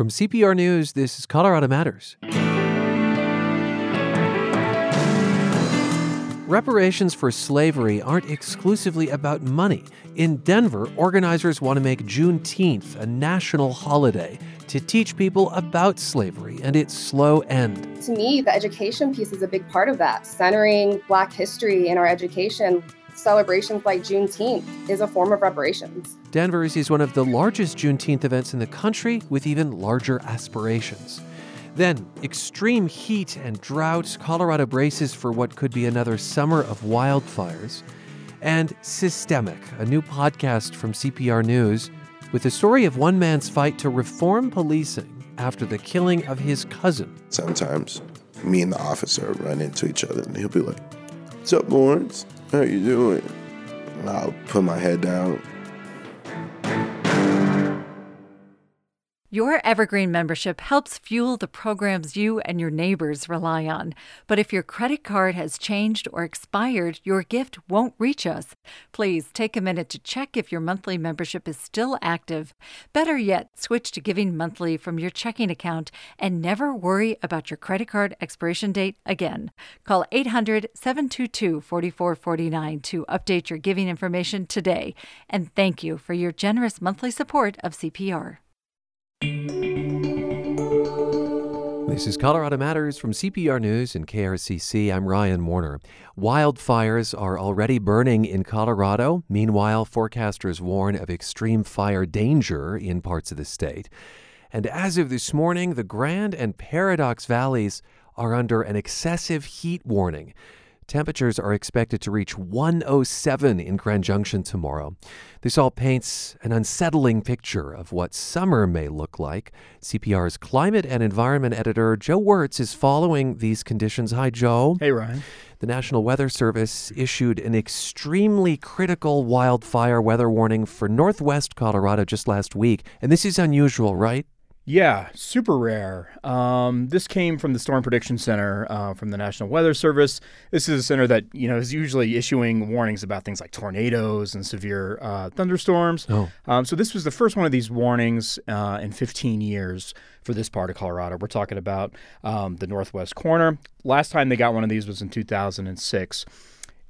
From CPR News, this is Colorado Matters. Reparations for slavery aren't exclusively about money. In Denver, organizers want to make Juneteenth a national holiday to teach people about slavery and its slow end. To me, the education piece is a big part of that, centering Black history in our education. Celebrations like Juneteenth is a form of reparations. Denver's is one of the largest Juneteenth events in the country with even larger aspirations. Then, extreme heat and drought, Colorado braces for what could be another summer of wildfires. And Systemic, a new podcast from CPR News, with the story of one man's fight to reform policing after the killing of his cousin. Sometimes me and the officer run into each other and he'll be like, What's up, Lawrence? How you doing? And I'll put my head down Your Evergreen membership helps fuel the programs you and your neighbors rely on. But if your credit card has changed or expired, your gift won't reach us. Please take a minute to check if your monthly membership is still active. Better yet, switch to giving monthly from your checking account and never worry about your credit card expiration date again. Call 800 722 4449 to update your giving information today. And thank you for your generous monthly support of CPR. This is Colorado Matters from CPR News and KRCC. I'm Ryan Warner. Wildfires are already burning in Colorado. Meanwhile, forecasters warn of extreme fire danger in parts of the state. And as of this morning, the Grand and Paradox Valleys are under an excessive heat warning. Temperatures are expected to reach 107 in Grand Junction tomorrow. This all paints an unsettling picture of what summer may look like. CPR's climate and environment editor, Joe Wertz, is following these conditions. Hi, Joe. Hey, Ryan. The National Weather Service issued an extremely critical wildfire weather warning for northwest Colorado just last week. And this is unusual, right? Yeah, super rare. Um, this came from the Storm Prediction Center uh, from the National Weather Service. This is a center that you know is usually issuing warnings about things like tornadoes and severe uh, thunderstorms. Oh. Um, so this was the first one of these warnings uh, in 15 years for this part of Colorado. We're talking about um, the northwest corner. Last time they got one of these was in 2006.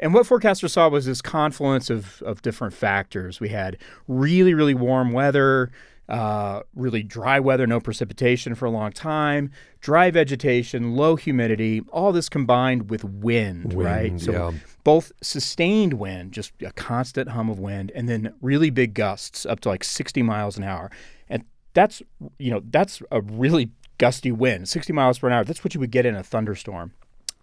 And what forecasters saw was this confluence of, of different factors. We had really, really warm weather, uh, really dry weather, no precipitation for a long time, dry vegetation, low humidity, all this combined with wind, Wind, right? So yeah. both sustained wind, just a constant hum of wind, and then really big gusts up to like 60 miles an hour. And that's, you know, that's a really gusty wind, 60 miles per hour. That's what you would get in a thunderstorm.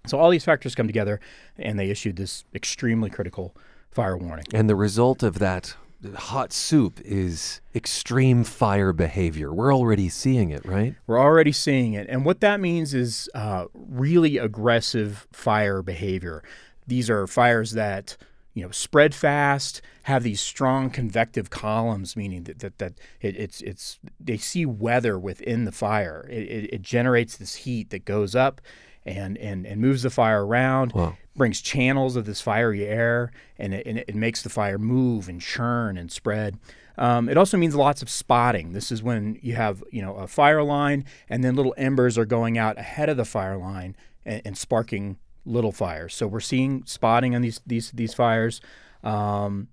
So all these factors come together, and they issued this extremely critical fire warning. And the result of that hot soup is extreme fire behavior. We're already seeing it, right? We're already seeing it. And what that means is uh, really aggressive fire behavior. These are fires that you know spread fast, have these strong convective columns, meaning that that, that it, it's it's they see weather within the fire. It, it, it generates this heat that goes up and and and moves the fire around. Wow. Brings channels of this fiery air, and it, and it makes the fire move and churn and spread. Um, it also means lots of spotting. This is when you have you know a fire line, and then little embers are going out ahead of the fire line and, and sparking little fires. So we're seeing spotting on these these these fires. Um,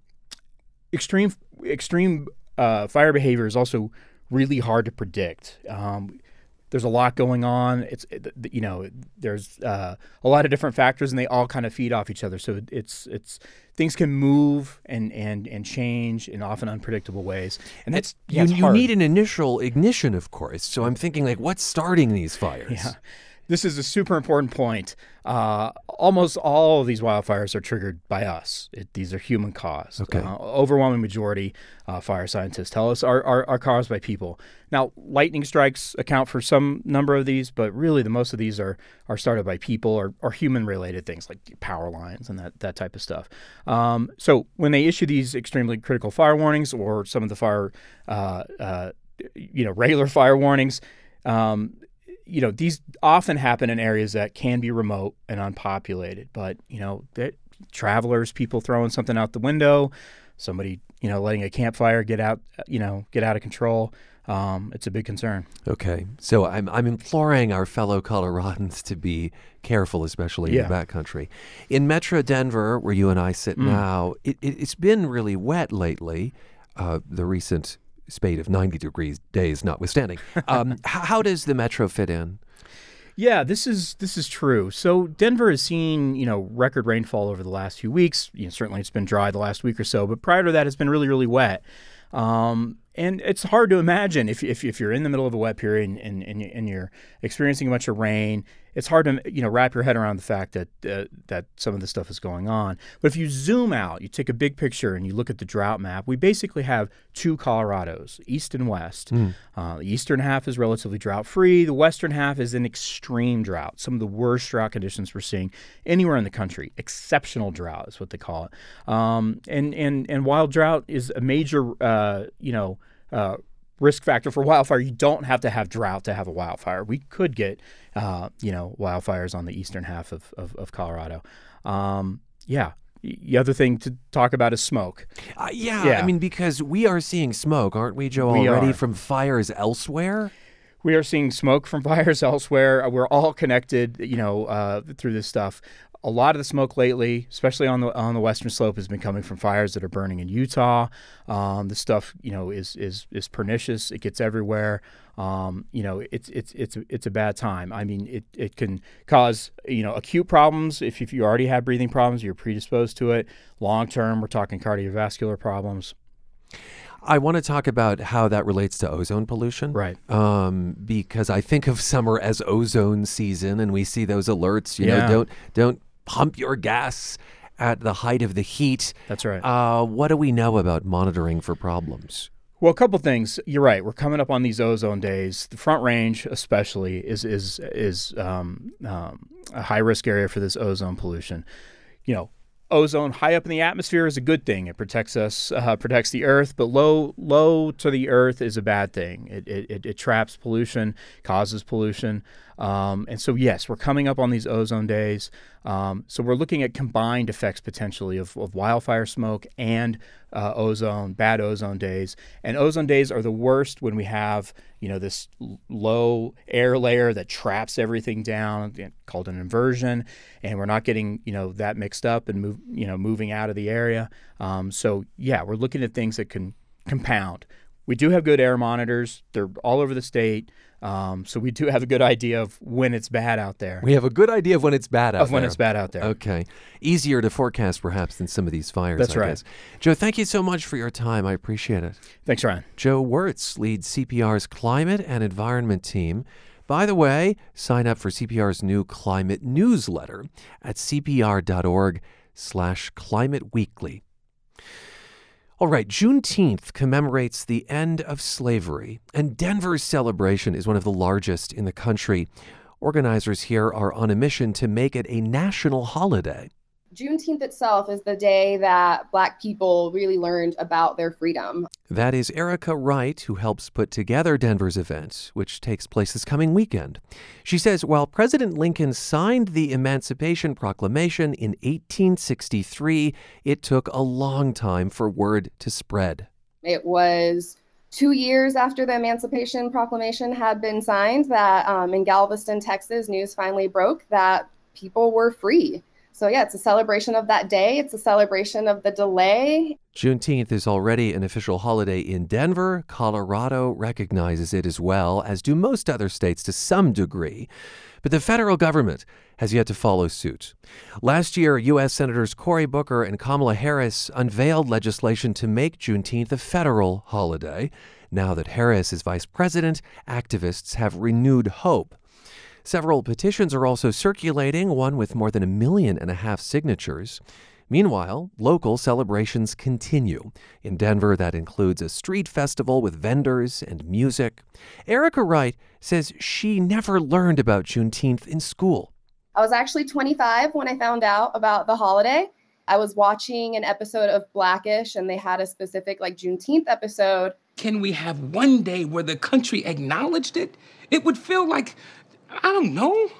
extreme extreme uh, fire behavior is also really hard to predict. Um, there's a lot going on. It's you know there's uh, a lot of different factors, and they all kind of feed off each other. So it's it's things can move and and and change in often unpredictable ways, and that's yeah, you, you need an initial ignition, of course. So I'm thinking, like, what's starting these fires? Yeah. This is a super important point. Uh, almost all of these wildfires are triggered by us. It, these are human caused. Okay. Uh, overwhelming majority, uh, fire scientists tell us, are, are, are caused by people. Now, lightning strikes account for some number of these, but really the most of these are are started by people or, or human related things like power lines and that, that type of stuff. Um, so when they issue these extremely critical fire warnings or some of the fire, uh, uh, you know, regular fire warnings, um, you know, these often happen in areas that can be remote and unpopulated, but, you know, that travelers, people throwing something out the window, somebody, you know, letting a campfire get out, you know, get out of control. um, it's a big concern. Okay, so I'm I'm imploring our fellow Coloradans to be careful, especially in Yeah. the backcountry. In Metro Denver, where you and I sit Mm. now, it, it, it's been really wet lately. Uh, the recent spate of 90 degrees days notwithstanding. Um, how does the Metro fit in? Yeah, this is this is true. So Denver has seen you know record rainfall over the last few weeks. You know, certainly it's been dry the last week or so, but prior to that, it's been really really wet. Um, and it's hard to imagine if, if, if you're in the middle of a wet period and, and, and you're experiencing a bunch of rain, it's hard to you know wrap your head around the fact that uh, that some of this stuff is going on. But if you zoom out, you take a big picture and you look at the drought map, we basically have two Colorados, east and west. Uh, the eastern half is relatively drought free. The western half is in extreme drought. Some of the worst drought conditions we're seeing anywhere in the country. Exceptional drought is what they call it. Um, and and and while drought is a major uh, you know uh, risk factor for wildfire, you don't have to have drought to have a wildfire. We could get uh, you know wildfires on the eastern half of of, of Colorado. Um, yeah. The other thing to talk about is smoke. Uh, yeah, Yeah. I mean, because we are seeing smoke, aren't we, Joe, We already are. from fires elsewhere? we are seeing smoke from fires elsewhere. Uh, We're all connected, you know, uh, through this stuff. A lot of the smoke lately, especially on the on the western slope, has been coming from fires that are burning in Utah. Um, the stuff, you know, is is is pernicious. It gets everywhere. Um, you know, it's it's it's it's a bad time. I mean, it, it can cause you know acute problems if if you already have breathing problems, you're predisposed to it. Long term, we're talking cardiovascular problems. I want to talk about how that relates to ozone pollution. Right. Um, because I think of summer as ozone season, and we see those alerts. You know, Yeah. don't don't pump your gas at the height of the heat. That's right. Uh, what do we know about monitoring for problems? Well, a couple things. You're right. We're coming up on these ozone days. The Front Range, especially, is is is um, um, a high risk area for this ozone pollution. You know, ozone high up in the atmosphere is a good thing. It protects us, uh, protects the Earth. But low low to the Earth is a bad thing. It it, it, traps pollution, causes pollution. Um, and so, yes, we're coming up on these ozone days. Um, so we're looking at combined effects potentially of, of wildfire smoke and uh, ozone, bad ozone days. And ozone days are the worst when we have, you know, this low air layer that traps everything down, called an inversion, and we're not getting, you know, that mixed up and move, you know, moving out of the area. Um, so yeah, we're looking at things that can compound. We do have good air monitors; they're all over the state. Um, so we do have a good idea of when it's bad out there. We have a good idea of when it's bad out of when there. it's bad out there. Okay. Easier to forecast, perhaps, than some of these fires. That's I right. guess. Joe, thank you so much for your time. I appreciate it. Thanks, Ryan. Joe Wertz leads CPR's climate and environment team. By the way, sign up for CPR's new climate newsletter at cpr.org slash climate weekly. All right, Juneteenth commemorates the end of slavery, and Denver's celebration is one of the largest in the country. Organizers here are on a mission to make it a national holiday. Juneteenth itself is the day that Black people really learned about their freedom. That is Erica Wright, who helps put together Denver's event, which takes place this coming weekend. She says while President Lincoln signed the Emancipation Proclamation in 1863, it took a long time for word to spread. It was two years after the Emancipation Proclamation had been signed that um, in Galveston, Texas, news finally broke that people were free. So, yeah, it's a celebration of that day. It's a celebration of the delay. Juneteenth is already an official holiday in Denver. Colorado recognizes it as well, as do most other states to some degree. But the federal government has yet to follow suit. Last year, U.S. Senators Cory Booker and Kamala Harris unveiled legislation to make Juneteenth a federal holiday. Now that Harris is vice president, activists have renewed hope. Several petitions are also circulating, one with more than a million and a half signatures. Meanwhile, local celebrations continue. In Denver, that includes a street festival with vendors and music. Erica Wright says she never learned about Juneteenth in school. I was actually 25 when I found out about the holiday. I was watching an episode of Blackish, and they had a specific, like, Juneteenth episode. Can we have one day where the country acknowledged it? It would feel like, I don't know,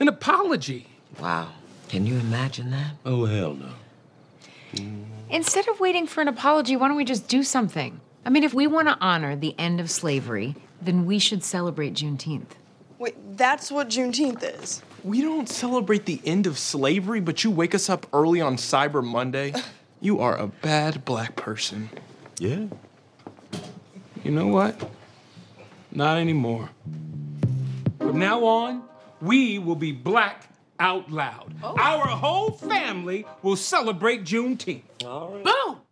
an apology. Wow. Can you imagine that? Oh, hell no. Instead of waiting for an apology, why don't we just do something? I mean, if we want to honor the end of slavery, then we should celebrate Juneteenth. Wait, that's what Juneteenth is. We don't celebrate the end of slavery, but you wake us up early on Cyber Monday. You are a bad black person. Yeah. You know what? Not anymore. From now on, we will be black out loud. Oh. Our whole family will celebrate Juneteenth. Boom!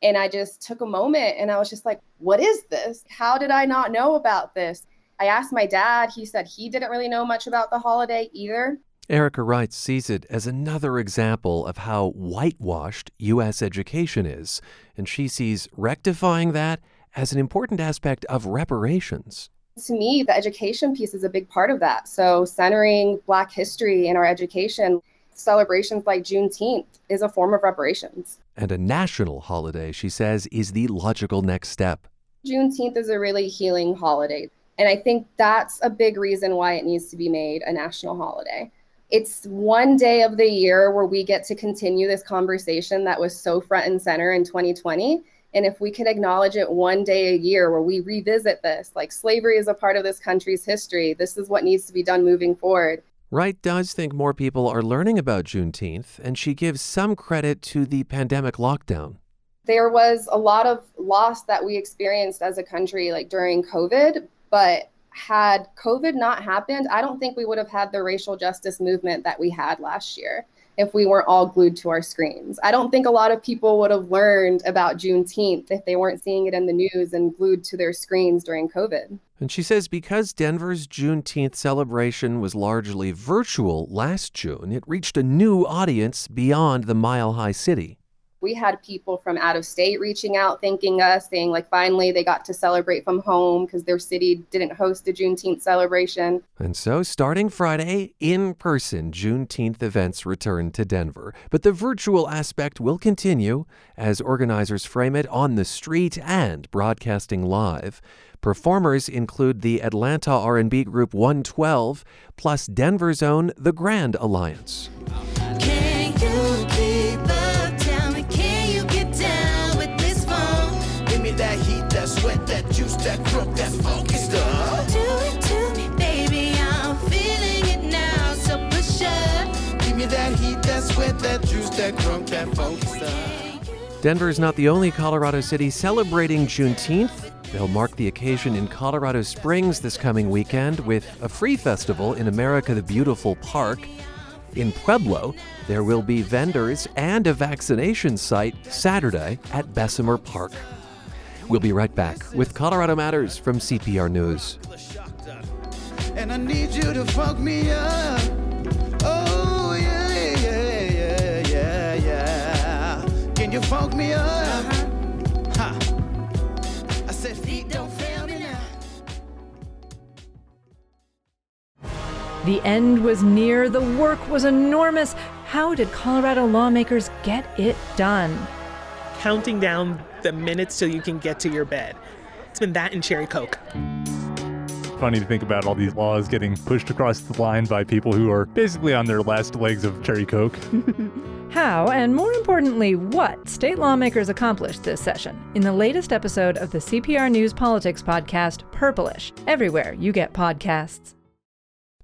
And I just took a moment and I was just like, what is this? How did I not know about this? I asked my dad. He said he didn't really know much about the holiday either. Erica Wright sees it as another example of how whitewashed U.S. education is, and she sees rectifying that as an important aspect of reparations. To me, the education piece is a big part of that. So, centering Black history in our education, celebrations like Juneteenth is a form of reparations. And a national holiday, she says, is the logical next step. Juneteenth is a really healing holiday. And I think that's a big reason why it needs to be made a national holiday. It's one day of the year where we get to continue this conversation that was so front and center in 2020. And if we could acknowledge it one day a year where we revisit this, like slavery is a part of this country's history, this is what needs to be done moving forward. Wright does think more people are learning about Juneteenth, and she gives some credit to the pandemic lockdown. There was a lot of loss that we experienced as a country, like during COVID, but had COVID not happened, I don't think we would have had the racial justice movement that we had last year if we weren't all glued to our screens. I don't think a lot of people would have learned about Juneteenth if they weren't seeing it in the news and glued to their screens during COVID. And she says because Denver's Juneteenth celebration was largely virtual last June, it reached a new audience beyond the Mile High City. We had people from out of state reaching out, thanking us, saying, like, finally they got to celebrate from home because their city didn't host a Juneteenth celebration. And so, starting Friday, in person Juneteenth events return to Denver. But the virtual aspect will continue as organizers frame it on the street and broadcasting live. Performers include the Atlanta R&B group 112 plus Denver's own The Grand Alliance. Denver is not the only Colorado city celebrating Juneteenth. They'll mark the occasion in Colorado Springs this coming weekend with a free festival in America the Beautiful Park. In Pueblo, there will be vendors and a vaccination site Saturday at Bessemer Park. We'll be right back with Colorado Matters from CPR News. Me up? Ha. I said, feet don't fail me now. The end was near, the work was enormous. How did Colorado lawmakers get it done? Counting down the minutes till you can get to your bed. It's been that and Cherry Coke. Funny to think about all these laws getting pushed across the line by people who are basically on their last legs of Cherry Coke. How, and more importantly, what state lawmakers accomplished this session in the latest episode of the CPR News Politics podcast, Purplish, everywhere you get podcasts.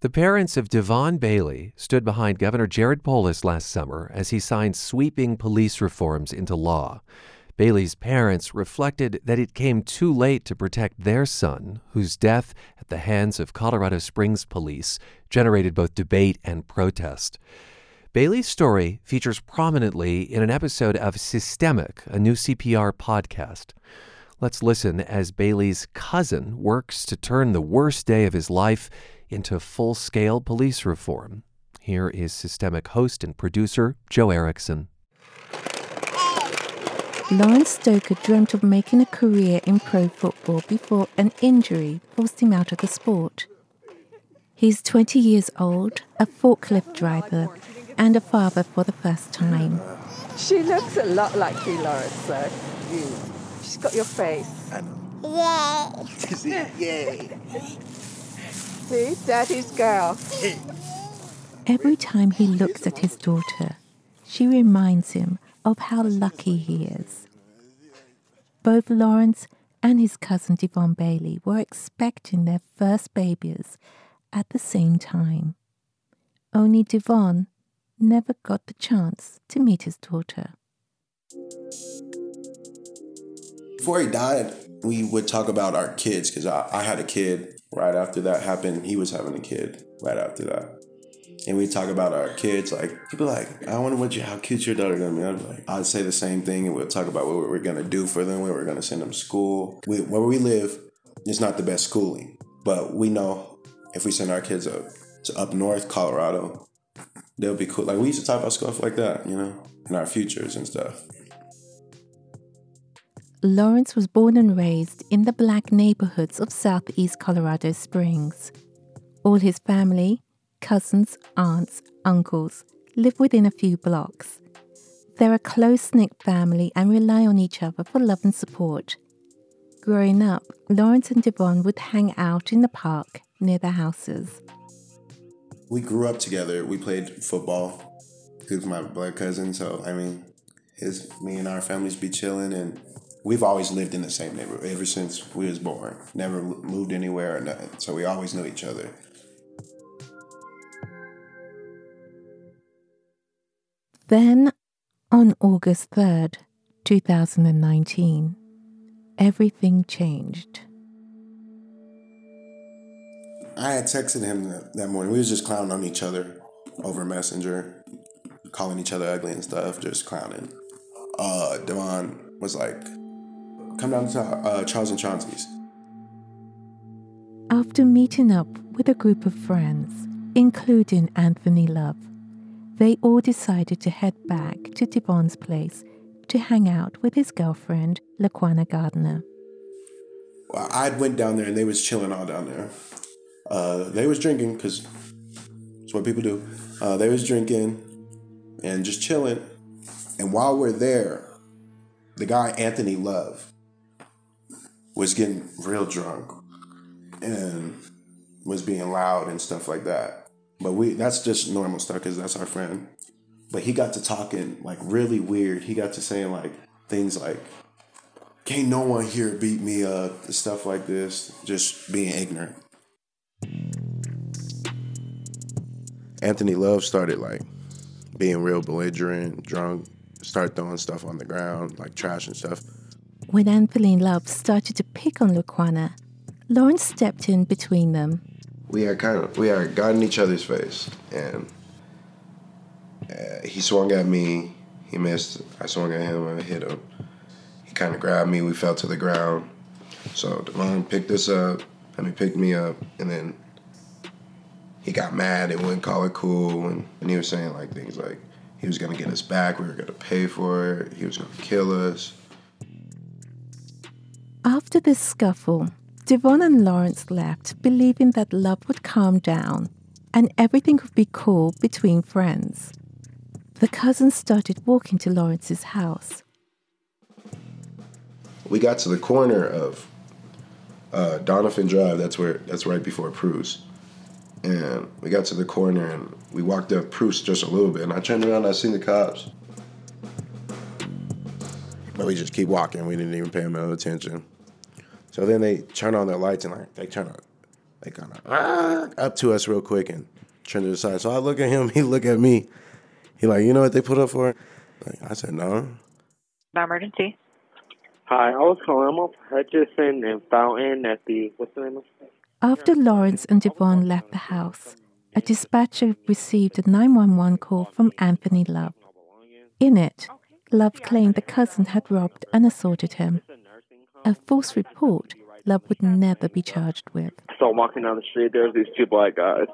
The parents of Devon Bailey stood behind Governor Jared Polis last summer as he signed sweeping police reforms into law. Bailey's parents reflected that it came too late to protect their son, whose death at the hands of Colorado Springs police generated both debate and protest. Bailey's story features prominently in an episode of Systemic, a new CPR podcast. Let's listen as Bailey's cousin works to turn the worst day of his life into full scale police reform. Here is Systemic host and producer Joe Erickson. Lawrence Stoker dreamt of making a career in pro football before an injury forced him out of the sport. He's 20 years old, a forklift driver, and a father for the first time. She looks a lot like you, Lawrence, so you. She's got your face. Yay. Yay. See, Daddy's girl. Every time he looks at his daughter, she reminds him of how lucky he is. Both Lawrence and his cousin Devon Bailey were expecting their first babies at the same time. Only Devon never got the chance to meet his daughter. Before he died, we would talk about our kids because I, I had a kid right after that happened. He was having a kid right after that. And we talk about our kids. Like people like, I wonder what you, how cute your daughter gonna be. I'm like, I'd say the same thing, and we'll talk about what we're gonna do for them, where we're gonna send them to school. We, where we live is not the best schooling, but we know if we send our kids up to up north Colorado, they'll be cool. Like we used to talk about stuff like that, you know, in our futures and stuff. Lawrence was born and raised in the black neighborhoods of southeast Colorado Springs. All his family, cousins, aunts, uncles, live within a few blocks. They're a close knit family and rely on each other for love and support. Growing up, Lawrence and Devon would hang out in the park near their houses. We grew up together. We played football. He was my blood cousin, so I mean, his me and our families be chilling, and we've always lived in the same neighborhood ever since we was born. Never moved anywhere or nothing, so we always knew each other. Then, on August 3rd, 2019, everything changed. I had texted him that, morning. We was just clowning on each other over Messenger, calling each other ugly and stuff, just clowning. Uh, Devon was like, "Come down to uh, Charles and Chauncey's." After meeting up with a group of friends, including Anthony Love, they all decided to head back to Devon's place to hang out with his girlfriend, Laquana Gardner. Well, I went down there and they was chilling all down there. Uh, they was drinking because it's what people do. Uh, they was drinking and just chilling. And while we're there, the guy Anthony Love was getting real drunk and was being loud and stuff like that. But we that's just normal stuff because that's our friend. But he got to talking like really weird. He got to saying like things like, "Can't no one here beat me up," stuff like this. Just being ignorant. Anthony Love started like being real belligerent, drunk, start throwing stuff on the ground, like trash and stuff. When Anthony Love started to pick on Laquana, Lawrence stepped in between them. We are kind of we are got in each other's face, and uh, he swung at me. He missed. I swung at him. I hit him. He kind of grabbed me. We fell to the ground. So Devon picked us up. I mean, picked me up, and then he got mad and wouldn't call it cool. And, and he was saying like things like he was gonna get us back. We were gonna pay for it. He was gonna kill us. After this scuffle, Devon and Lawrence left, believing that love would calm down and everything would be cool between friends. The cousins started walking to Lawrence's house. We got to the corner of uh, Donovan Drive. That's where. That's right before Pruce. And we got to the corner and we walked up Pruce just a little bit. And I turned around and I seen the cops. But we just keep walking. We didn't even pay them no attention. So then they turn on their lights and like they turn on, they kind of ah, up to us real quick and turn to the side. So I look at him. He look at me. He like, you know what they put up for? Like, I said no. Emergency. Hi, I was calling. I'm off Hutchison and Fountain at the what's the name of? The After Lawrence and Devon left the house, a dispatcher received a 911 call from Anthony Love. In it, Love claimed the cousin had robbed and assaulted him. A false report Love would never be charged with. So I'm walking down the street. There's these two black guys.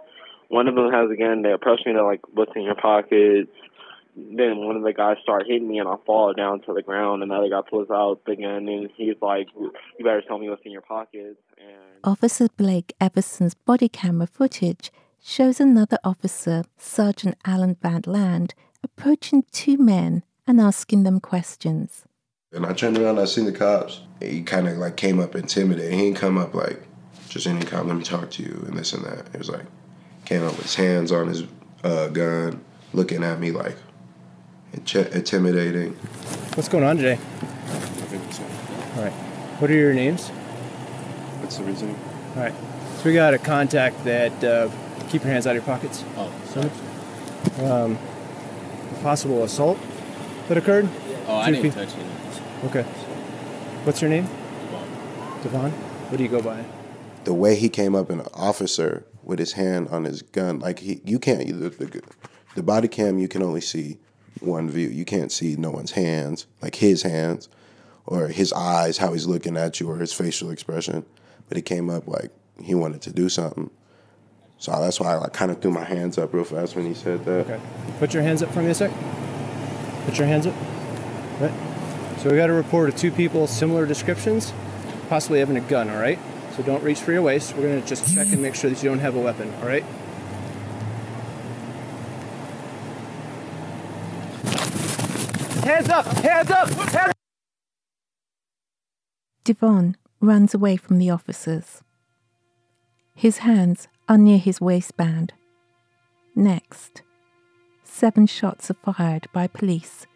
One of them has a gun. They approach me. They're like, "What's in your pockets?" Then one of the guys start hitting me, and I fall down to the ground. Another guy pulls out the gun, and he's like, "You better tell me what's in your pockets." Officer Blake Evenson's body camera footage shows another officer, Sergeant Alan Van't Land, approaching two men and asking them questions. And I turned around, I seen the cops. He kind of like came up intimidating. He didn't come up like just any kind. Let me talk to you and this and that. It was like came up with his hands on his uh, gun, looking at me like inti- intimidating. What's going on today? All right. What are your names? What's the reason? All right. So we got a contact that uh, keep your hands out of your pockets. Oh, sorry. Um, possible assault that occurred. Oh, I Two didn't pe- touch it. Okay. What's your name? Devon. What do you go by? The way he came up an officer with his hand on his gun, like he, you can't. The, the, the body cam, you can only see one view. You can't see no one's hands, like his hands, or his eyes, how he's looking at you, or his facial expression. But he came up like he wanted to do something. So that's why I like, kind of threw my hands up real fast when he said that. Okay. Put your hands up for me a sec. Put your hands up. Right. So we got a report of two people, similar descriptions, possibly having a gun. All right. So don't reach for your waist. We're gonna just check and make sure that you don't have a weapon. All right. Hands up! Hands up! Hands Devon runs away from the officers. His hands are near his waistband. Next, seven shots are fired by police.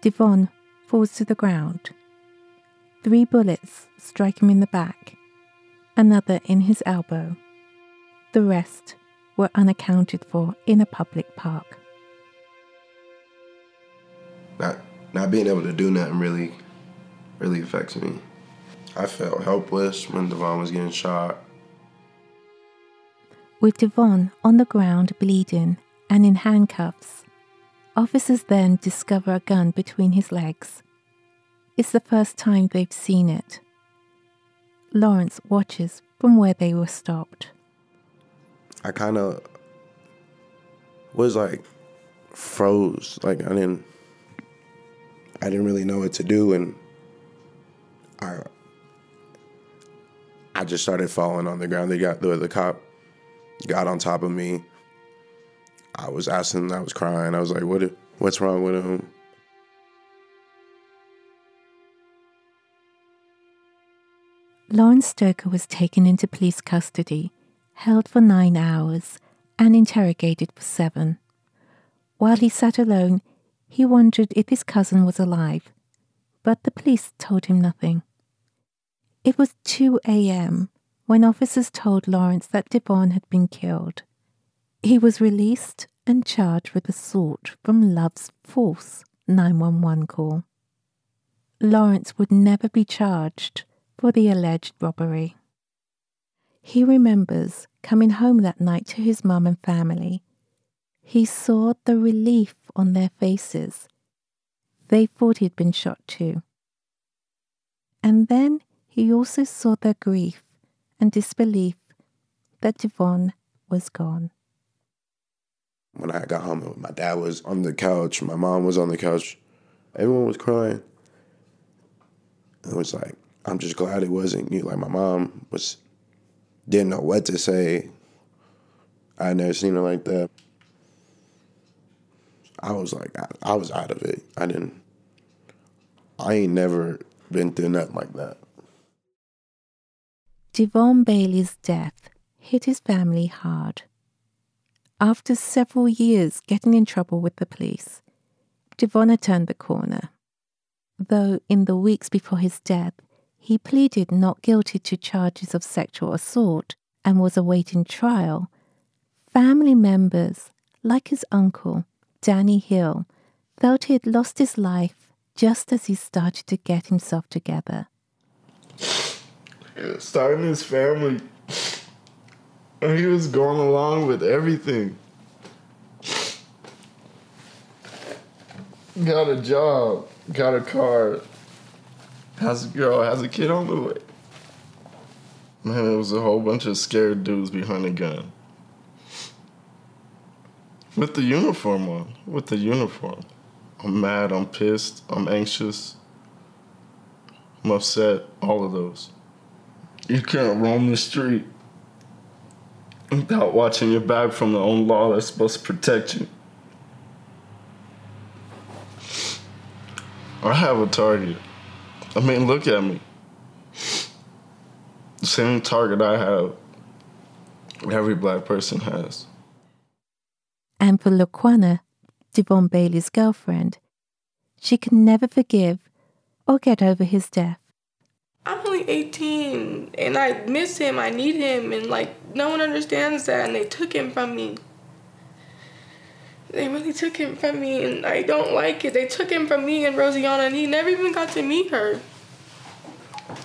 Devon falls to the ground. Three bullets strike him in the back, another in his elbow. The rest were unaccounted for in a public park. not not being able to do nothing really really affects me. I felt helpless when Devon was getting shot. With Devon on the ground bleeding and in handcuffs, officers then discover a gun between his legs. It's the first time they've seen it. Lawrence watches from where they were stopped. I kind of was like froze. Like I didn't, I didn't really know what to do, and I, I just started falling on the ground. They got the the cop got on top of me. I was asking, I was crying. I was like, "What? What's wrong with him?" Lawrence Stoker was taken into police custody, held for nine hours, and interrogated for seven. While he sat alone, he wondered if his cousin was alive, but the police told him nothing. It was 2 a.m. when officers told Lawrence that Devon had been killed. He was released and charged with assault from Love's false 911 call. Lawrence would never be charged for the alleged robbery. He remembers coming home that night to his mum and family. He saw the relief on their faces. They thought he'd been shot too. And then he also saw their grief and disbelief that Devon was gone. When I got home, my dad was on the couch, my mom was on the couch, everyone was crying. It was like, I'm just glad it wasn't you. Like my mom was didn't know what to say. I never seen her like that. I was like, I, I was out of it. I didn't. I ain't never been through nothing like that. Devon Bailey's death hit his family hard. After several years getting in trouble with the police, Devon had turned the corner. Though in the weeks before his death, he pleaded not guilty to charges of sexual assault and was awaiting trial, family members, like his uncle, Danny Hill, felt he had lost his life just as he started to get himself together. Starting his family. And he was going along with everything. Got a job, got a car, has a girl, has a kid on the way. Man, it was a whole bunch of scared dudes behind a gun. With the uniform on, with the uniform. I'm mad, I'm pissed, I'm anxious, I'm upset, all of those. You can't roam the street without watching your back from the own law that's supposed to protect you. I have a target. I mean, look at me. The same target I have, every black person has. And for Laquana, Devon Bailey's girlfriend, she can never forgive or get over his death. I'm only 18 and I miss him. I need him. And like, no one understands that. And they took him from me. They really took him from me and I don't like it. They took him from me and Rosiana and he never even got to meet her.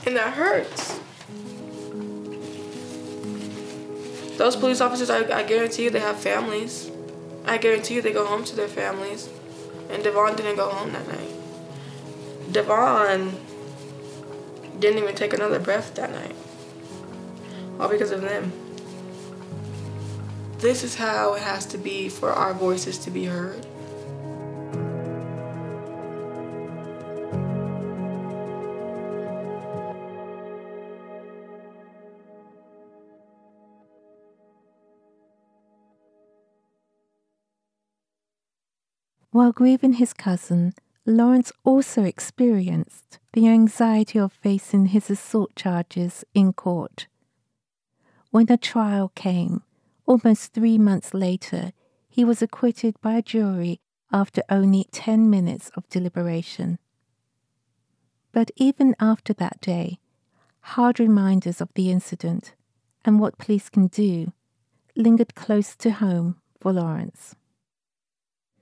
And that hurts. Those police officers, I, I guarantee you, they have families. I guarantee you, they go home to their families. And Devon didn't go home that night. Devon didn't even take another breath that night. All because of them. This is how it has to be for our voices to be heard. While grieving his cousin, Lawrence also experienced the anxiety of facing his assault charges in court. When the trial came, almost three months later, he was acquitted by a jury after only 10 minutes of deliberation. But even after that day, hard reminders of the incident and what police can do lingered close to home for Lawrence.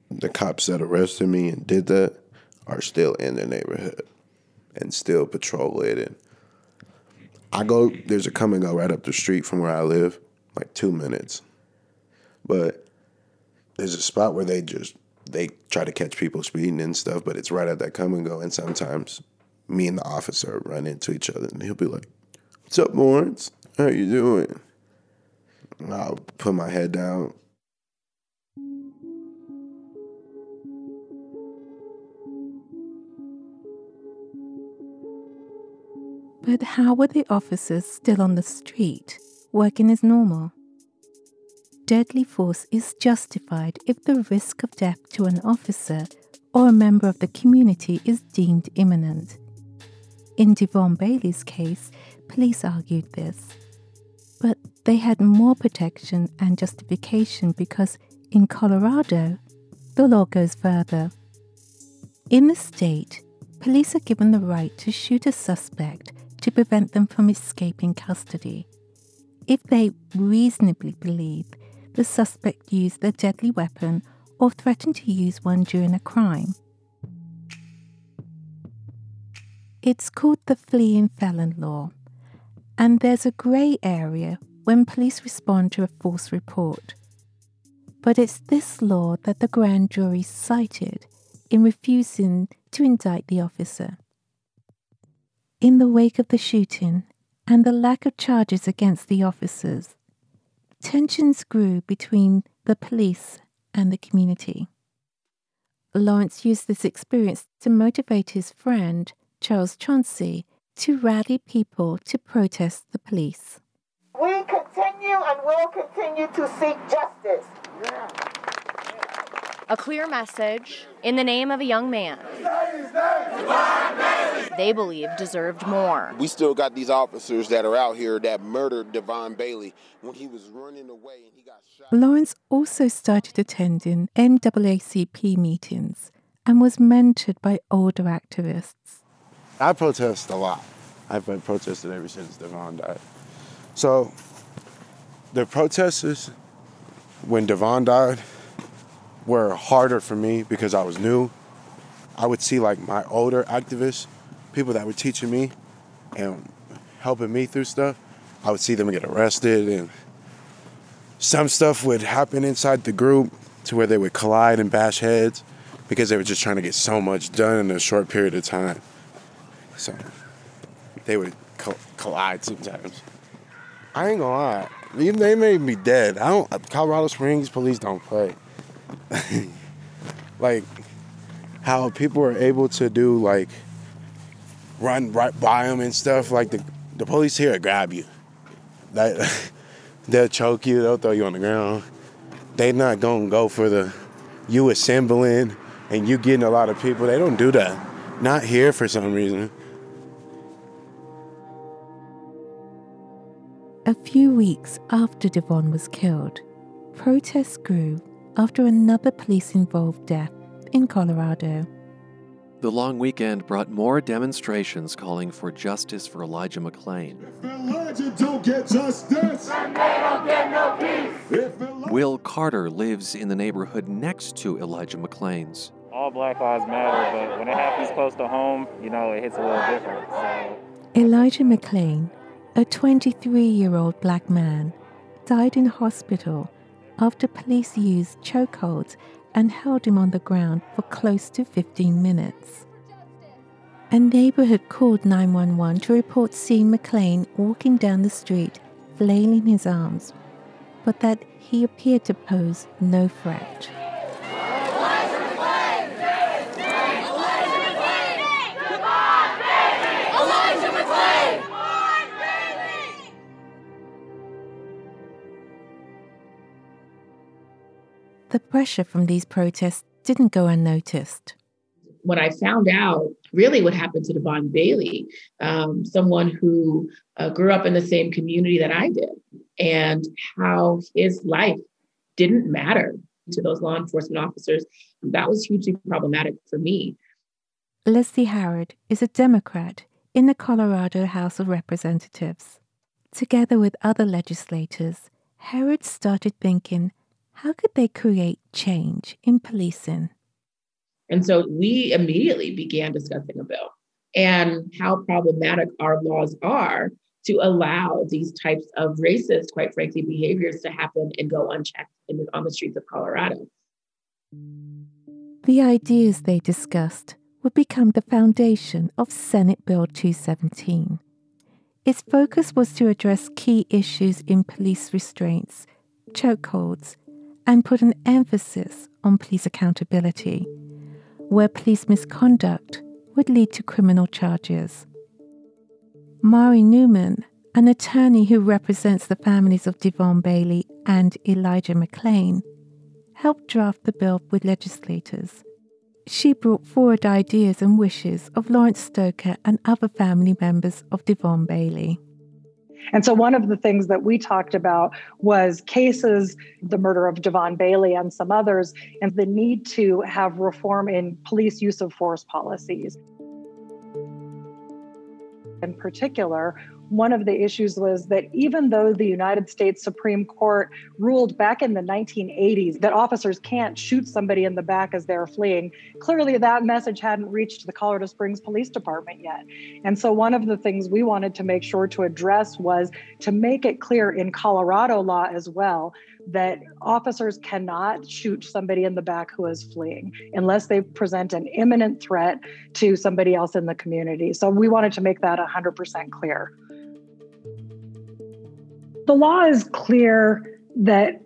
The cops that arrested me and did that are still in their neighborhood and still patrol it. And I go, there's a come and go right up the street from where I live, like two minutes. But there's a spot where they just they try to catch people speeding and stuff, but it's right at that come and go. And sometimes me and the officer run into each other, and he'll be like, "What's up, Lawrence? How you doing?" And I'll put my head down. But how were the officers still on the street, working as normal? Deadly force is justified if the risk of death to an officer or a member of the community is deemed imminent. In Devon Bailey's case, police argued this. But they had more protection and justification because in Colorado, the law goes further. In the state, police are given the right to shoot a suspect to prevent them from escaping custody. If they reasonably believe the suspect used a deadly weapon or threatened to use one during a crime. It's called the fleeing felon law, and there's a grey area when police respond to a false report. But it's this law that the grand jury cited in refusing to indict the officer. In the wake of the shooting and the lack of charges against the officers, tensions grew between the police and the community. Lawrence used this experience to motivate his friend, Charles Chauncey, to rally people to protest the police. We continue and will continue to seek justice. A clear message in the name of a young man they believe deserved more. We still got these officers that are out here that murdered Devon Bailey when he was running away and he got shot. Lawrence also started attending NAACP meetings and was mentored by older activists. I protest a lot. I've been protesting ever since Devon died. So the protesters, when Devon died, were harder for me because I was new. I would see like my older activists, people that were teaching me and helping me through stuff. I would see them get arrested and some stuff would happen inside the group to where they would collide and bash heads because they were just trying to get so much done in a short period of time. So they would co- collide sometimes. I ain't gonna lie, they they made me dead. I don't. Colorado Springs police don't play. like how people are able to do like run right by them and stuff. Like the the police here grab you. Like they'll choke you. They'll throw you on the ground. They're not gonna go for the you assembling and you getting a lot of people. They don't do that. Not here for some reason. A few weeks after Devon was killed, protests grew after another police involved death in Colorado. The long weekend brought more demonstrations calling for justice for Elijah McClain. Elijah don't get justice, then they don't get no peace. Will Carter lives in the neighborhood next to Elijah McClain's. All Black Lives Matter, but when it happens close to home, you know, it hits a little different. So Elijah McClain, a 23 year old black man, died in hospital after police used chokeholds and held him on the ground for close to 15 minutes. A neighbor had called 911 to report seeing McClain walking down the street, flailing his arms, but that he appeared to pose no threat. The pressure from these protests didn't go unnoticed. when I found out really what happened to Devon Bailey, um, someone who uh, grew up in the same community that I did, and how his life didn't matter to those law enforcement officers, that was hugely problematic for me. Leslie Herod is a Democrat in the Colorado House of Representatives. Together with other legislators, Herod started thinking how could they create change in policing? And so we immediately began discussing a bill and how problematic our laws are to allow these types of racist, quite frankly, behaviors to happen and go unchecked in, on the streets of Colorado. The ideas they discussed would become the foundation of Senate Bill 217. Its focus was to address key issues in police restraints, chokeholds, and put an emphasis on police accountability, where police misconduct would lead to criminal charges. Mari Newman, an attorney who represents the families of Devon Bailey and Elijah McClain, helped draft the bill with legislators. She brought forward ideas and wishes of Lawrence Stoker and other family members of Devon Bailey. And so, one of the things that we talked about was cases, the murder of Devon Bailey and some others, and the need to have reform in police use of force policies. In particular, one of the issues was that even though the United States Supreme Court ruled back in the 1980s that officers can't shoot somebody in the back as they're fleeing, clearly that message hadn't reached the Colorado Springs Police Department yet. And so, one of the things we wanted to make sure to address was to make it clear in Colorado law as well that officers cannot shoot somebody in the back who is fleeing unless they present an imminent threat to somebody else in the community. So, we wanted to make that 100% clear the law is clear that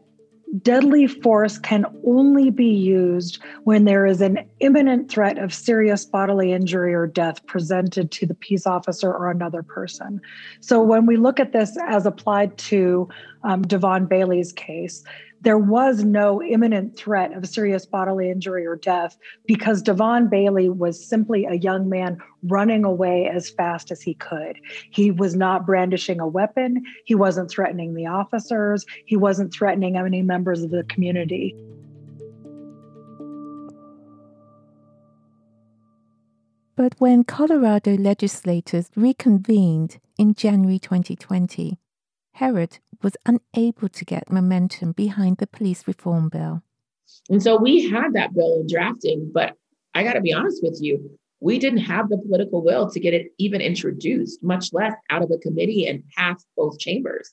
deadly force can only be used when there is an imminent threat of serious bodily injury or death presented to the peace officer or another person. So, when we look at this as applied to um, Devon Bailey's case, there was no imminent threat of serious bodily injury or death because Devon Bailey was simply a young man running away as fast as he could. He was not brandishing a weapon, he wasn't threatening the officers, he wasn't threatening any members of the community. But when Colorado legislators reconvened in January 2020, Herod was unable to get momentum behind the police reform bill. And so we had that bill in drafting, but I got to be honest with you, we didn't have the political will to get it even introduced, much less out of a committee and pass both chambers.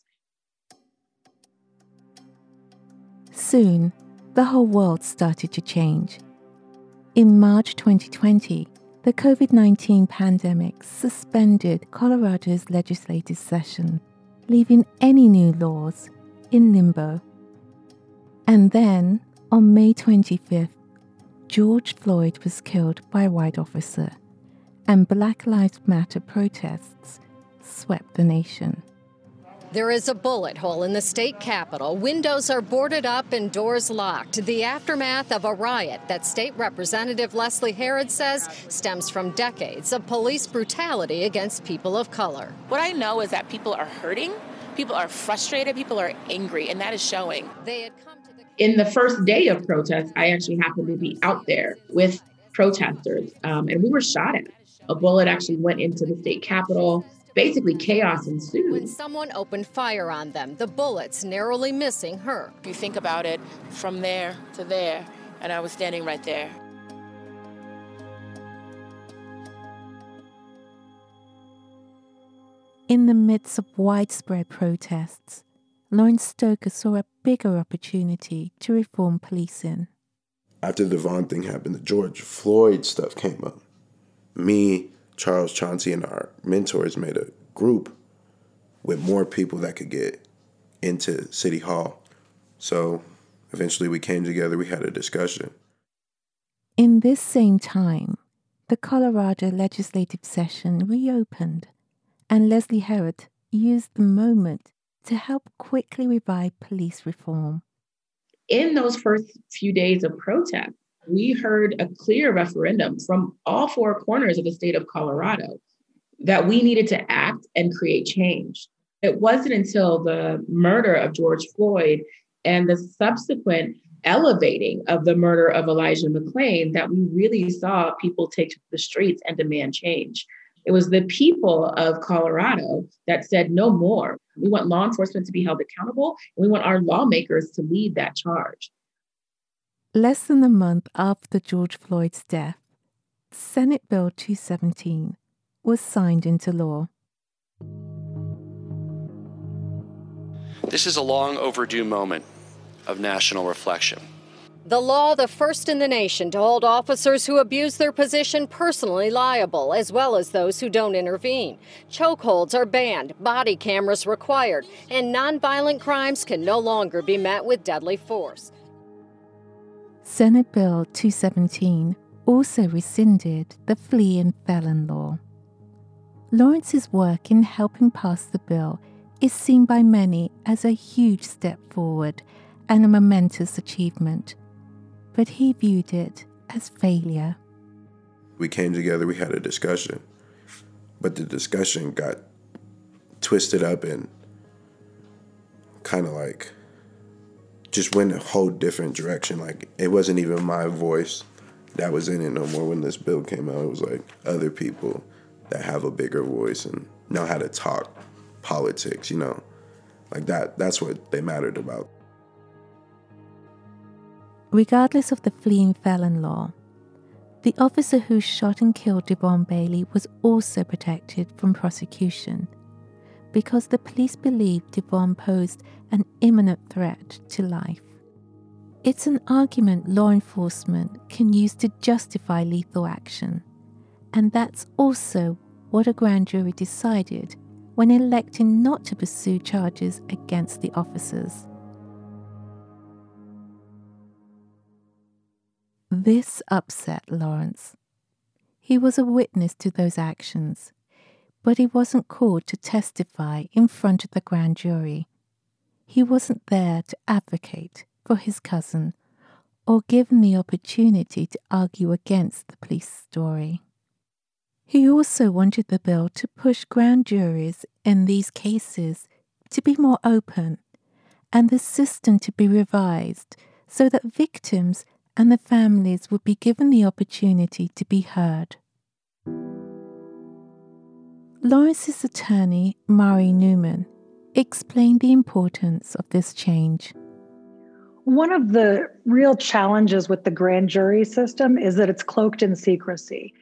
Soon, the whole world started to change. In March 2020, the COVID 19 pandemic suspended Colorado's legislative session leaving any new laws in limbo. And then, on May 25th, George Floyd was killed by a white officer, and Black Lives Matter protests swept the nation. There is a bullet hole in the state capitol. Windows are boarded up and doors locked. The aftermath of a riot that State Representative Leslie Herod says stems from decades of police brutality against people of color. What I know is that people are hurting, people are frustrated, people are angry, and that is showing. They had come to the In the first day of protest, I actually happened to be out there with protesters, um, and we were shot at. A bullet actually went into the state capitol. Basically, chaos ensued. When someone opened fire on them, the bullets narrowly missing her. If you think about it, from there to there, and I was standing right there. In the midst of widespread protests, Lawrence Stoker saw a bigger opportunity to reform policing. After the Vaughn thing happened, the George Floyd stuff came up. Me, Charles Chauncey, and our mentors made a group with more people that could get into City Hall. So eventually we came together, we had a discussion. In this same time, the Colorado legislative session reopened, and Leslie Herod used the moment to help quickly revive police reform. In those first few days of protest, we heard a clear referendum from all four corners of the state of Colorado that we needed to act and create change. It wasn't until the murder of George Floyd and the subsequent elevating of the murder of Elijah McClain that we really saw people take to the streets and demand change. It was the people of Colorado that said no more. We want law enforcement to be held accountable, and we want our lawmakers to lead that charge. Less than a month after George Floyd's death, Senate Bill 217 was signed into law. This is a long overdue moment of national reflection. The law, the first in the nation to hold officers who abuse their position personally liable, as well as those who don't intervene. Chokeholds are banned, body cameras required, and nonviolent crimes can no longer be met with deadly force. Senate Bill 217 also rescinded the fleeing felon law. Lawrence's work in helping pass the bill is seen by many as a huge step forward and a momentous achievement but he viewed it as failure. We came together, we had a discussion, but the discussion got twisted up and kind of like just went a whole different direction. Like it wasn't even my voice that was in it no more when this bill came out. It was like other people that have a bigger voice and know how to talk politics, you know. Like that that's what they mattered about. Regardless of the fleeing felon law, the officer who shot and killed Devon Bailey was also protected from prosecution because the police believed Devon posed an imminent threat to life. It's an argument law enforcement can use to justify lethal action, and that's also what a grand jury decided when electing not to pursue charges against the officers. This upset Lawrence. He was a witness to those actions, but he wasn't called to testify in front of the grand jury. He wasn't there to advocate for his cousin or given the opportunity to argue against the police story. He also wanted the bill to push grand juries in these cases to be more open and the system to be revised so that victims and the families would be given the opportunity to be heard. Lawrence's attorney, Mari Newman, explained the importance of this change. One of the real challenges with the grand jury system is that it's cloaked in secrecy.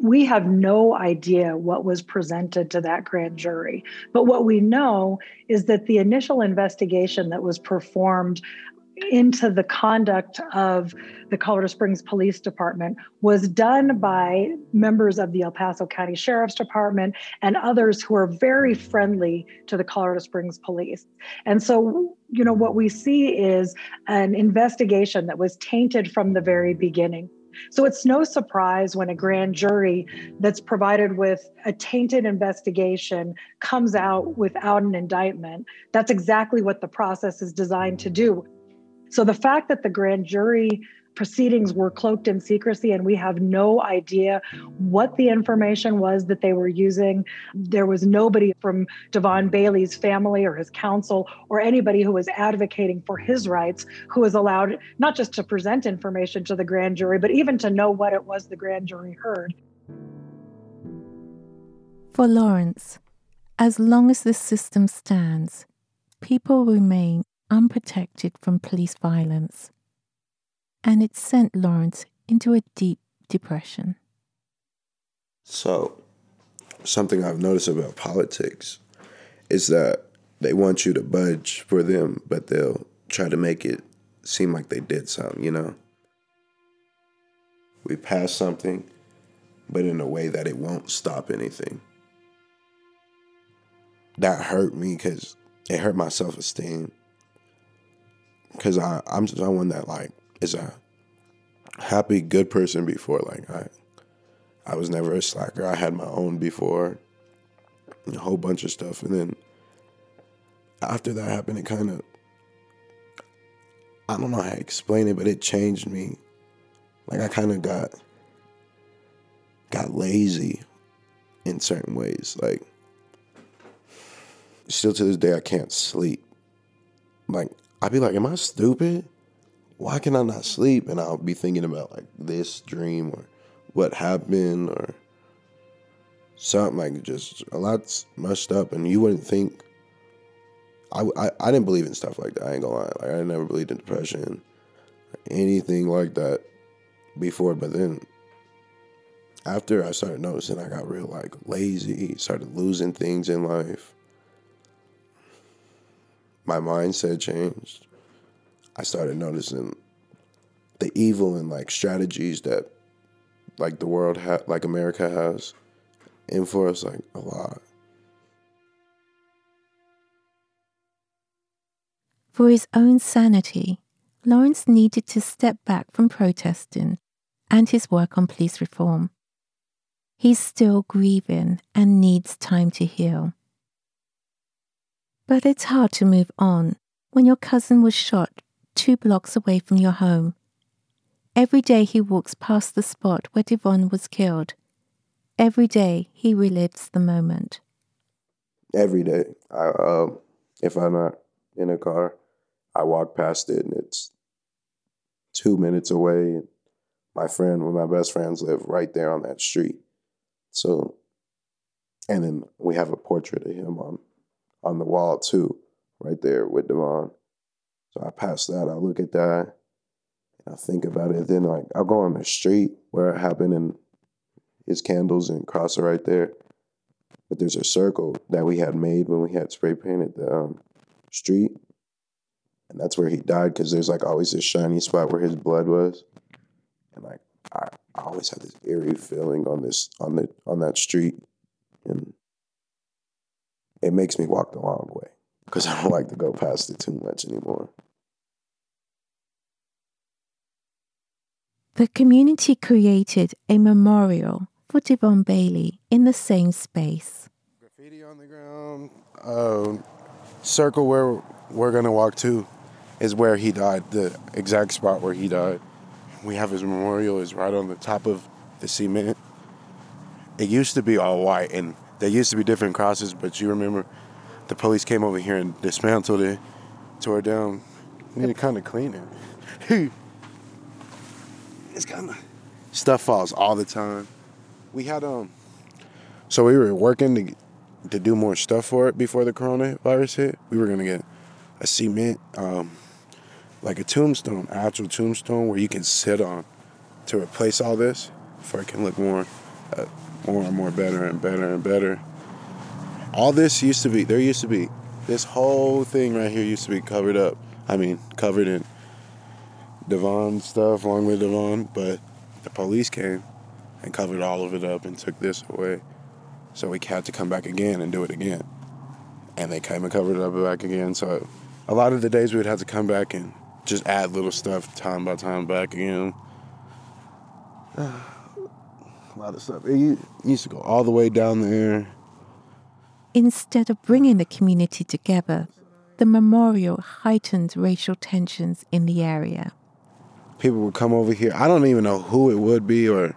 We have no idea what was presented to that grand jury. But what we know is that the initial investigation that was performed into the conduct of the Colorado Springs Police Department was done by members of the El Paso County Sheriff's Department and others who are very friendly to the Colorado Springs Police. And so, you know, what we see is an investigation that was tainted from the very beginning. So it's no surprise when a grand jury that's provided with a tainted investigation comes out without an indictment. That's exactly what the process is designed to do. So the fact that the grand jury proceedings were cloaked in secrecy and we have no idea what the information was that they were using. There was nobody from Devon Bailey's family or his counsel or anybody who was advocating for his rights who was allowed not just to present information to the grand jury, but even to know what it was the grand jury heard. For Lawrence, as long as this system stands, people remain unprotected from police violence and it sent Lawrence into a deep depression. So, something I've noticed about politics is that they want you to budge for them, but they'll try to make it seem like they did something, you know? We pass something, but in a way that it won't stop anything. That hurt me because it hurt my self esteem. Because I'm someone that, like, is a happy, good person before. Like I, I was never a slacker. I had my own before, a whole bunch of stuff, and then after that happened, it kind of, I don't know how to explain it, but it changed me. Like I kind of got, got lazy in certain ways. Like still to this day, I can't sleep. Like I'd be like, am I stupid? why can I not sleep? And I'll be thinking about like this dream or what happened or something like just a lot's messed up. And you wouldn't think, I, I, I didn't believe in stuff like that. I ain't gonna lie. Like I never believed in depression, anything like that before. But then after I started noticing, I got real like lazy, started losing things in life. My mindset changed. I started noticing the evil and like strategies that like the world ha- like America has in for us like a lot. For his own sanity, Lawrence needed to step back from protesting and his work on police reform. He's still grieving and needs time to heal. But it's hard to move on when your cousin was shot two blocks away from your home. Every day he walks past the spot where Devon was killed. Every day he relives the moment. Every day, I, uh, if I'm not in a car, I walk past it and it's two minutes away. My friend, one of my best friends, live right there on that street. So, and then we have a portrait of him on on the wall too, right there with Devon. So I pass that, I look at that, and I think about it. Then like I'll go on the street where it happened and his candles and cross are right there. But there's a circle that we had made when we had spray painted the um, street. And that's where he died because there's like always this shiny spot where his blood was. And like I, I always have this eerie feeling on this on the on that street. And it makes me walk the long way because I don't like to go past it too much anymore. The community created a memorial for Devon Bailey in the same space. Graffiti on the ground, uh, circle where we're gonna walk to is where he died, the exact spot where he died. We have his memorial is right on the top of the cement. It used to be all white, and there used to be different crosses, but you remember the police came over here and dismantled it, tore it down. We need to kind of clean it. it's kind of stuff falls all the time. We had um, so we were working to to do more stuff for it before the coronavirus hit. We were gonna get a cement, um, like a tombstone, actual tombstone where you can sit on to replace all this, for it can look more, uh, more and more better and better and better all this used to be there used to be this whole thing right here used to be covered up. I mean, covered in Devon stuff, along with Devon, but the police came and covered all of it up and took this away. So we had to come back again and do it again. And they came and covered it up back again. So a lot of the days we would have to come back and just add little stuff time by time back again. a lot of stuff. It used to go all the way down there Instead of bringing the community together, the memorial heightened racial tensions in the area. people would come over here. I don't even know who it would be or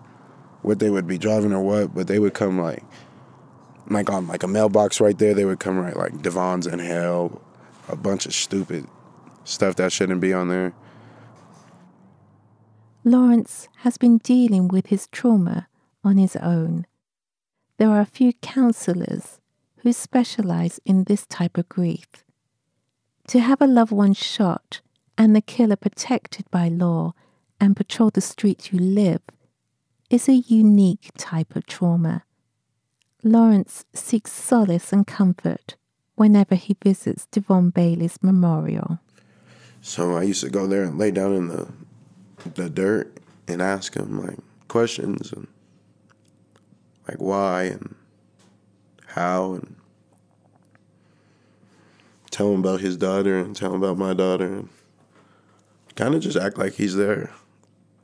what they would be driving or what, but they would come like like on like a mailbox right there. They would come right like Devon's in hell, a bunch of stupid stuff that shouldn't be on there. Lawrence has been dealing with his trauma on his own. There are a few counselors who specialize in this type of grief. To have a loved one shot and the killer protected by law and patrol the streets you live is a unique type of trauma. Lawrence seeks solace and comfort whenever he visits Devon Bailey's memorial. So I used to go there and lay down in the the dirt and ask him like questions and like why and how and tell him about his daughter and tell him about my daughter and kind of just act like he's there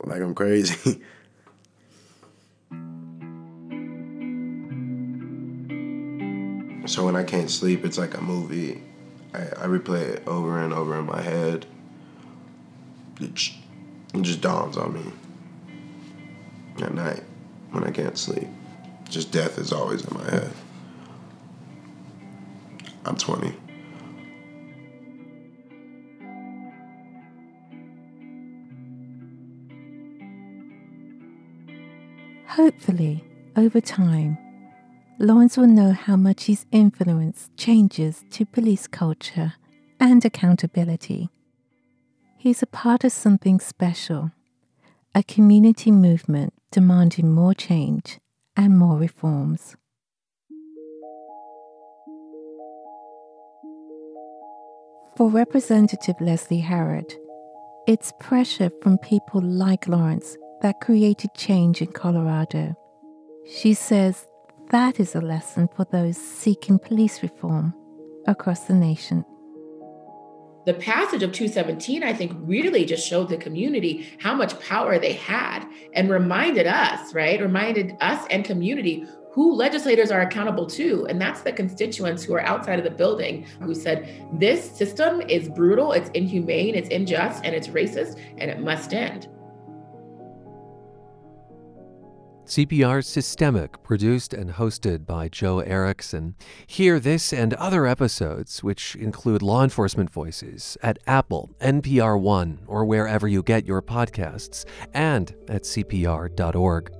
like I'm crazy. so when I can't sleep, it's like a movie. I, I replay it over and over in my head. It just, it just dawns on me at night when I can't sleep. Just death is always in my head. I'm 20. Hopefully, over time, Lawrence will know how much his influence changes to police culture and accountability. He's a part of something special, a community movement demanding more change and more reforms. For Representative Leslie Herod, it's pressure from people like Lawrence that created change in Colorado. She says that is a lesson for those seeking police reform across the nation. The passage of 217, I think, really just showed the community how much power they had and reminded us, right? Reminded us and community who legislators are accountable to. And that's the constituents who are outside of the building who said, this system is brutal, it's inhumane, it's unjust, and it's racist, and it must end. CPR Systemic, produced and hosted by Joe Erickson. Hear this and other episodes, which include law enforcement voices, at Apple, NPR One, or wherever you get your podcasts, and at CPR.org.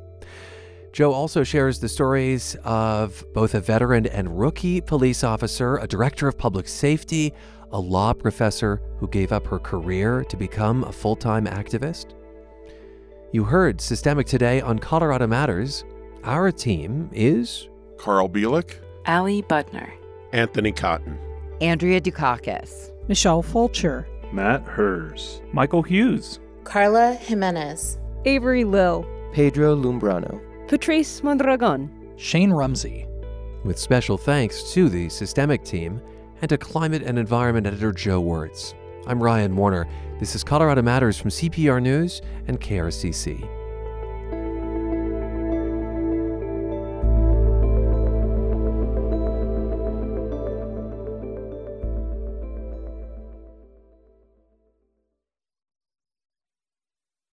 Joe also shares the stories of both a veteran and rookie police officer, a director of public safety, a law professor who gave up her career to become a full time activist. You heard Systemic today on Colorado Matters. Our team is Carl Bielek, Ali Budner, Anthony Cotton, Andrea Dukakis, Michelle Fulcher, Matt Hers, Michael Hughes, Carla Jimenez, Avery Lill, Pedro Lumbrano, Patrice Mondragon, Shane Rumsey. With special thanks to the Systemic team and to climate and environment editor Joe Wertz. I'm Ryan Warner. This is Colorado Matters from CPR News and KRCC.